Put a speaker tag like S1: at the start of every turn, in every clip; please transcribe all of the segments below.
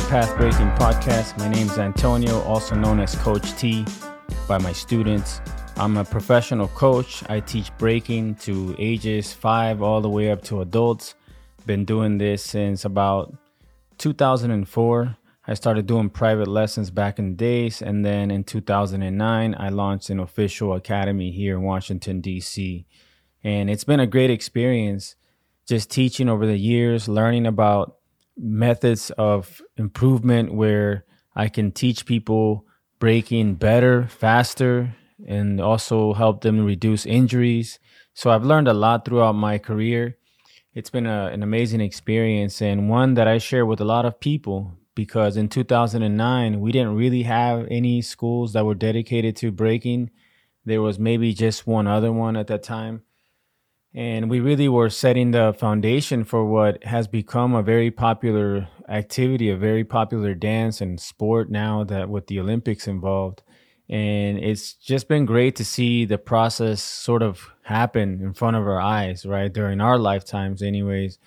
S1: the Podcast. My name is Antonio, also known as Coach T by my students. I'm a professional coach. I teach breaking to ages five all the way up to adults. Been doing this since about 2004. I started doing private lessons back in the days, and then in 2009, I launched an official academy here in Washington, D.C. And it's been a great experience just teaching over the years, learning about methods of improvement where I can teach people breaking better, faster, and also help them reduce injuries. So I've learned a lot throughout my career. It's been a, an amazing experience and one that I share with a lot of people because in 2009, we didn't really have any schools that were dedicated to breaking. There was maybe just one other one at that time. And we really were setting the foundation for what has become a very popular activity, a very popular dance and sport now that with the Olympics involved. And it's just been great to see the process sort of happen in front of our eyes, right? During our lifetimes, anyways,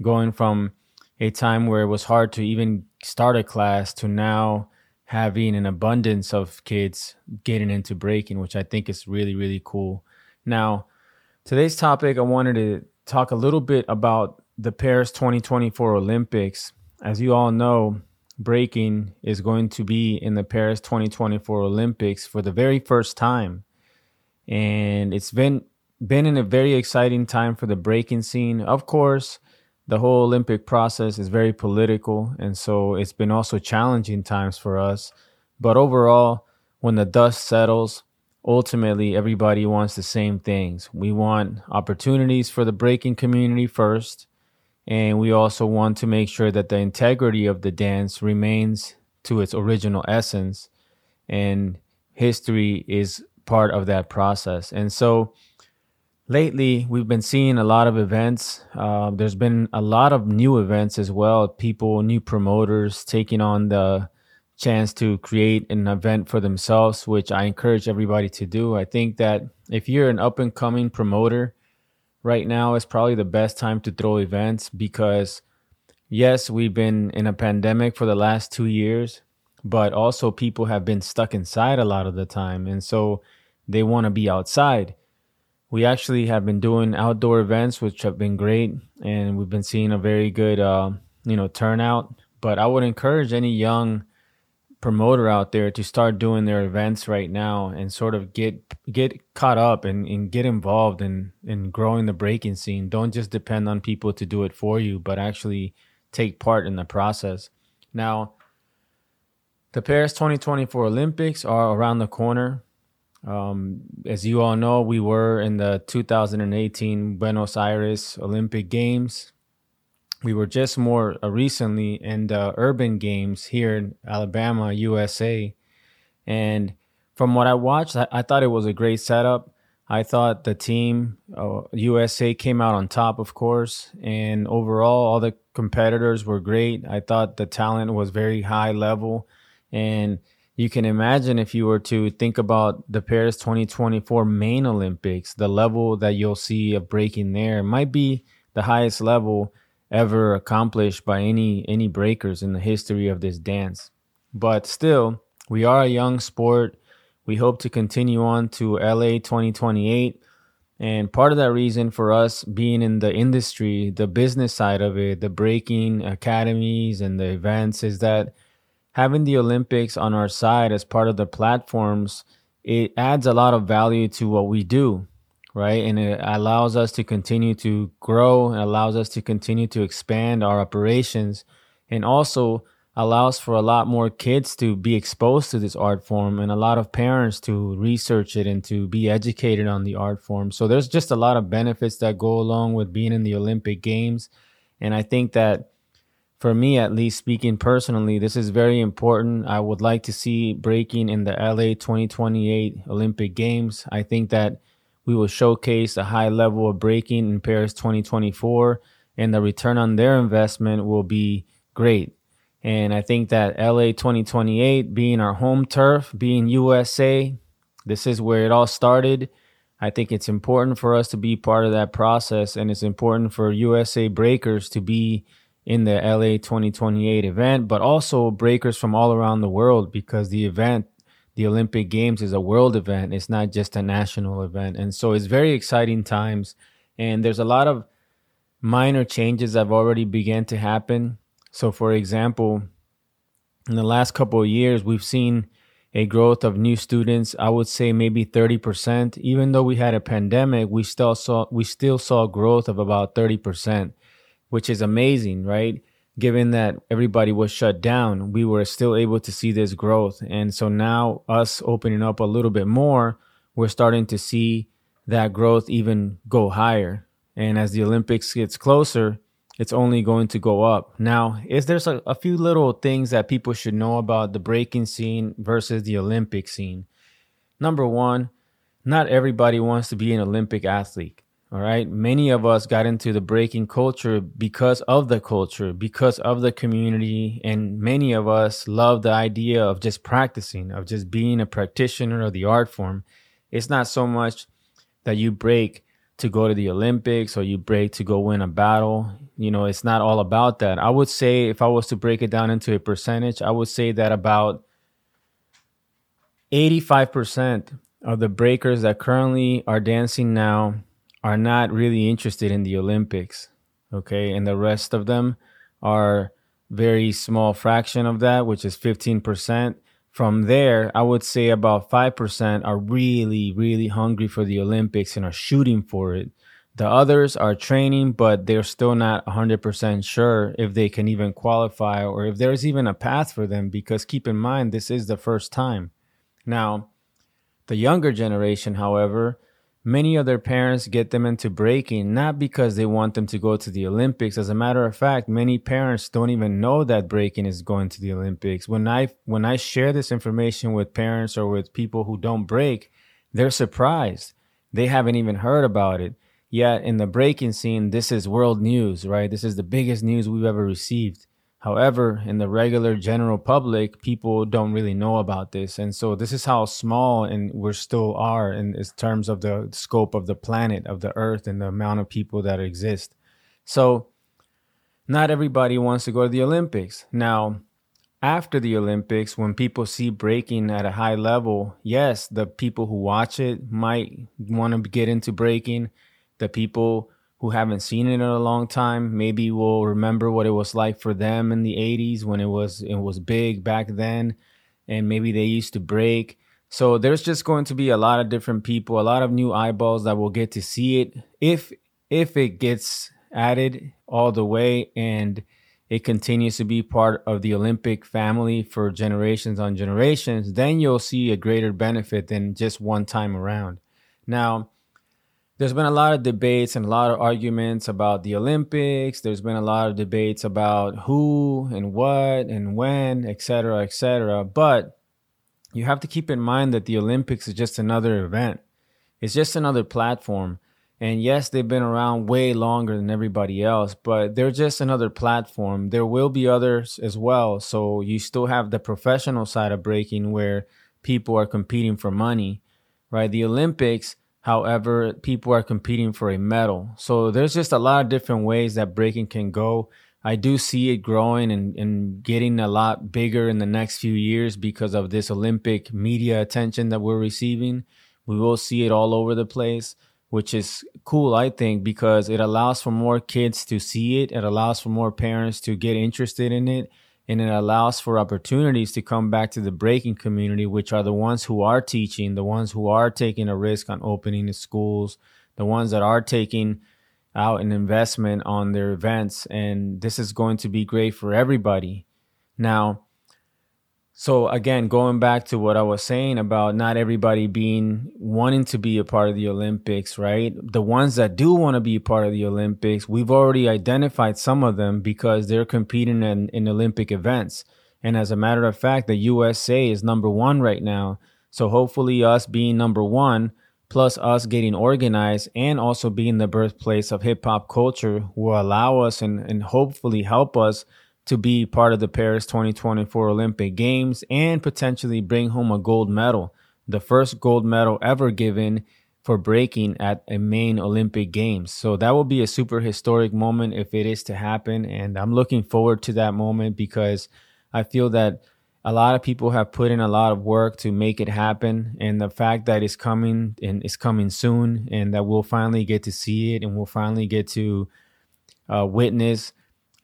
S1: going from a time where it was hard to even start a class to now having an abundance of kids getting into breaking, which I think is really, really cool. Now, Today's topic, I wanted to talk a little bit about the Paris 2024 Olympics. As you all know, breaking is going to be in the Paris 2024 Olympics for the very first time. And it's been been in a very exciting time for the breaking scene. Of course, the whole Olympic process is very political, and so it's been also challenging times for us. But overall, when the dust settles, ultimately everybody wants the same things. We want opportunities for the breaking community first, and we also want to make sure that the integrity of the dance remains to its original essence, and history is part of that process. And so lately, we've been seeing a lot of events. Uh, there's been a lot of new events as well, people, new promoters taking on the chance to create an event for themselves, which I encourage everybody to do. I think that if you're an up and coming promoter, right now is probably the best time to throw events because, yes, we've been in a pandemic for the last two years, but also people have been stuck inside a lot of the time. And so they want to be outside. We actually have been doing outdoor events, which have been great, and we've been seeing a very good, uh, you know, turnout. But I would encourage any young promoter out there to start doing their events right now and sort of get get caught up and, and get involved in in growing the breaking scene. Don't just depend on people to do it for you but actually take part in the process. Now the paris 2024 olympics are around the corner. Um, as you all know we were in the 2018 buenos aires olympic games we were just more uh, recently in the urban games here in Alabama, USA. And from what I watched, I, I thought it was a great setup. I thought the team, uh, USA, came out on top, of course. And overall, all the competitors were great. I thought the talent was very high level. And you can imagine if you were to think about the Paris 2024 main Olympics, the level that you'll see of breaking there might be the highest level ever accomplished by any any breakers in the history of this dance. But still, we are a young sport. We hope to continue on to LA 2028. And part of that reason for us being in the industry, the business side of it, the breaking academies and the events is that having the Olympics on our side as part of the platforms, it adds a lot of value to what we do right? And it allows us to continue to grow, and allows us to continue to expand our operations, and also allows for a lot more kids to be exposed to this art form and a lot of parents to research it and to be educated on the art form. So there's just a lot of benefits that go along with being in the Olympic Games. And I think that for me, at least speaking personally, this is very important. I would like to see breaking in the LA 2028 Olympic Games. I think that we will showcase a high level of breaking in Paris 2024, and the return on their investment will be great. And I think that LA 2028 being our home turf, being USA, this is where it all started. I think it's important for us to be part of that process, and it's important for USA breakers to be in the LA 2028 event, but also breakers from all around the world because the event, the Olympic Games, is a world event. It's not just a national event. And so it's very exciting times. And there's a lot of minor changes that have already began to happen. So, for example, in the last couple of years, we've seen a growth of new students. I would say maybe 30%. Even though we had a pandemic, we still saw we still saw growth of about 30% which is amazing, right? Given that everybody was shut down, we were still able to see this growth. And so now, us opening up a little bit more, we're starting to see that growth even go higher. And as the Olympics gets closer, it's only going to go up. Now, is there's a, a few little things that people should know about the breaking scene versus the Olympic scene. Number one, not everybody wants to be an Olympic athlete. All right. Many of us got into the breaking culture because of the culture, because of the community. And many of us love the idea of just practicing, of just being a practitioner of the art form. It's not so much that you break to go to the Olympics or you break to go win a battle. You know, it's not all about that. I would say, if I was to break it down into a percentage, I would say that about 85% of the breakers that currently are dancing now are not really interested in the Olympics. Okay. And the rest of them are very small fraction of that, which is 15%. From there, I would say about 5% are really, really hungry for the Olympics and are shooting for it. The others are training, but they're still not 100% sure if they can even qualify or if there's even a path for them because keep in mind, this is the first time. Now, the younger generation, however, Many of their parents get them into breaking not because they want them to go to the Olympics. As a matter of fact, many parents don't even know that breaking is going to the Olympics. When I when I share this information with parents or with people who don't break, they're surprised. They haven't even heard about it. Yet in the breaking scene, this is world news, right? This is the biggest news we've ever received. However, in the regular general public, people don't really know about this. And so this is how small and we still are in, in terms of the scope of the planet, of the earth, and the amount of people that exist. So not everybody wants to go to the Olympics. Now, after the Olympics, when people see breaking at a high level, yes, the people who watch it might want to get into breaking. The people who haven't seen it in a long time maybe will remember what it was like for them in the 80s when it was it was big back then and maybe they used to break so there's just going to be a lot of different people a lot of new eyeballs that will get to see it if if it gets added all the way and it continues to be part of the Olympic family for generations on generations, then you'll see a greater benefit than just one time around. Now, there's been a lot of debates and a lot of arguments about the Olympics. There's been a lot of debates about who and what and when, et cetera, et cetera. But you have to keep in mind that the Olympics is just another event. It's just another platform. And yes, they've been around way longer than everybody else, but they're just another platform. There will be others as well. So you still have the professional side of breaking where people are competing for money, right? The Olympics, However, people are competing for a medal. So there's just a lot of different ways that breaking can go. I do see it growing and, and getting a lot bigger in the next few years because of this Olympic media attention that we're receiving. We will see it all over the place, which is cool, I think, because it allows for more kids to see it. It allows for more parents to get interested in it and it allows for opportunities to come back to the breaking community, which are the ones who are teaching, the ones who are taking a risk on opening the schools, the ones that are taking out an investment on their events. And this is going to be great for everybody. Now, so again, going back to what I was saying about not everybody being wanting to be a part of the Olympics, right? The ones that do want to be a part of the Olympics, we've already identified some of them because they're competing in, in Olympic events. And as a matter of fact, the USA is number one right now. So hopefully us being number one, plus us getting organized and also being the birthplace of hip hop culture will allow us and, and hopefully help us to be part of the Paris 2024 Olympic Games and potentially bring home a gold medal, the first gold medal ever given for breaking at a main Olympic Games. So that will be a super historic moment if it is to happen. And I'm looking forward to that moment because I feel that a lot of people have put in a lot of work to make it happen. And the fact that it's coming and it's coming soon and that we'll finally get to see it and we'll finally get to uh, witness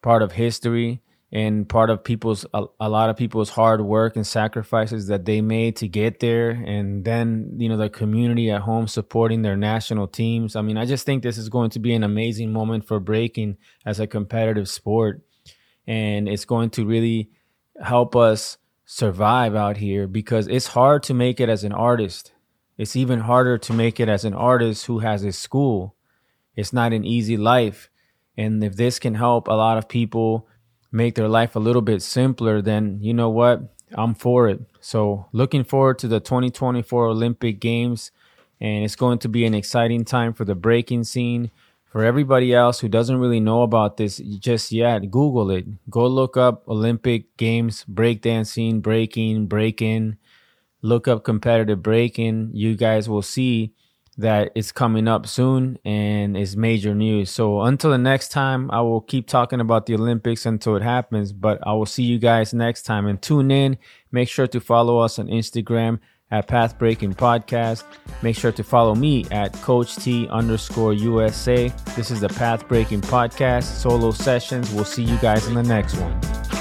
S1: part of history and part of people's a, a, lot of people's hard work and sacrifices that they made to get there. And then you know the community at home supporting their national teams. I mean i just think this is going to be an amazing moment for breaking as a competitive sport. And it's going to really help us survive out here because it's hard to make it as an artist. It's even harder to make it as an artist who has a school. It's not an easy life. And if this can help a lot of people make their life a little bit simpler, then you know what? I'm for it. So, looking forward to the 2024 Olympic Games, and it's going to be an exciting time for the breaking scene. For everybody else who doesn't really know about this just yet, Google it. Go look up Olympic Games breakdancing, breaking, breaking. Look up competitive breaking. You guys will see that is coming up soon and is major news. So until the next time, I will keep talking about the Olympics until it happens, but I will see you guys next time and tune in. Make sure to follow us on Instagram at Path Breaking Podcast. Make sure to follow me at Coach T underscore USA. This is the Path Breaking Podcast solo sessions. We'll see you guys in the next one.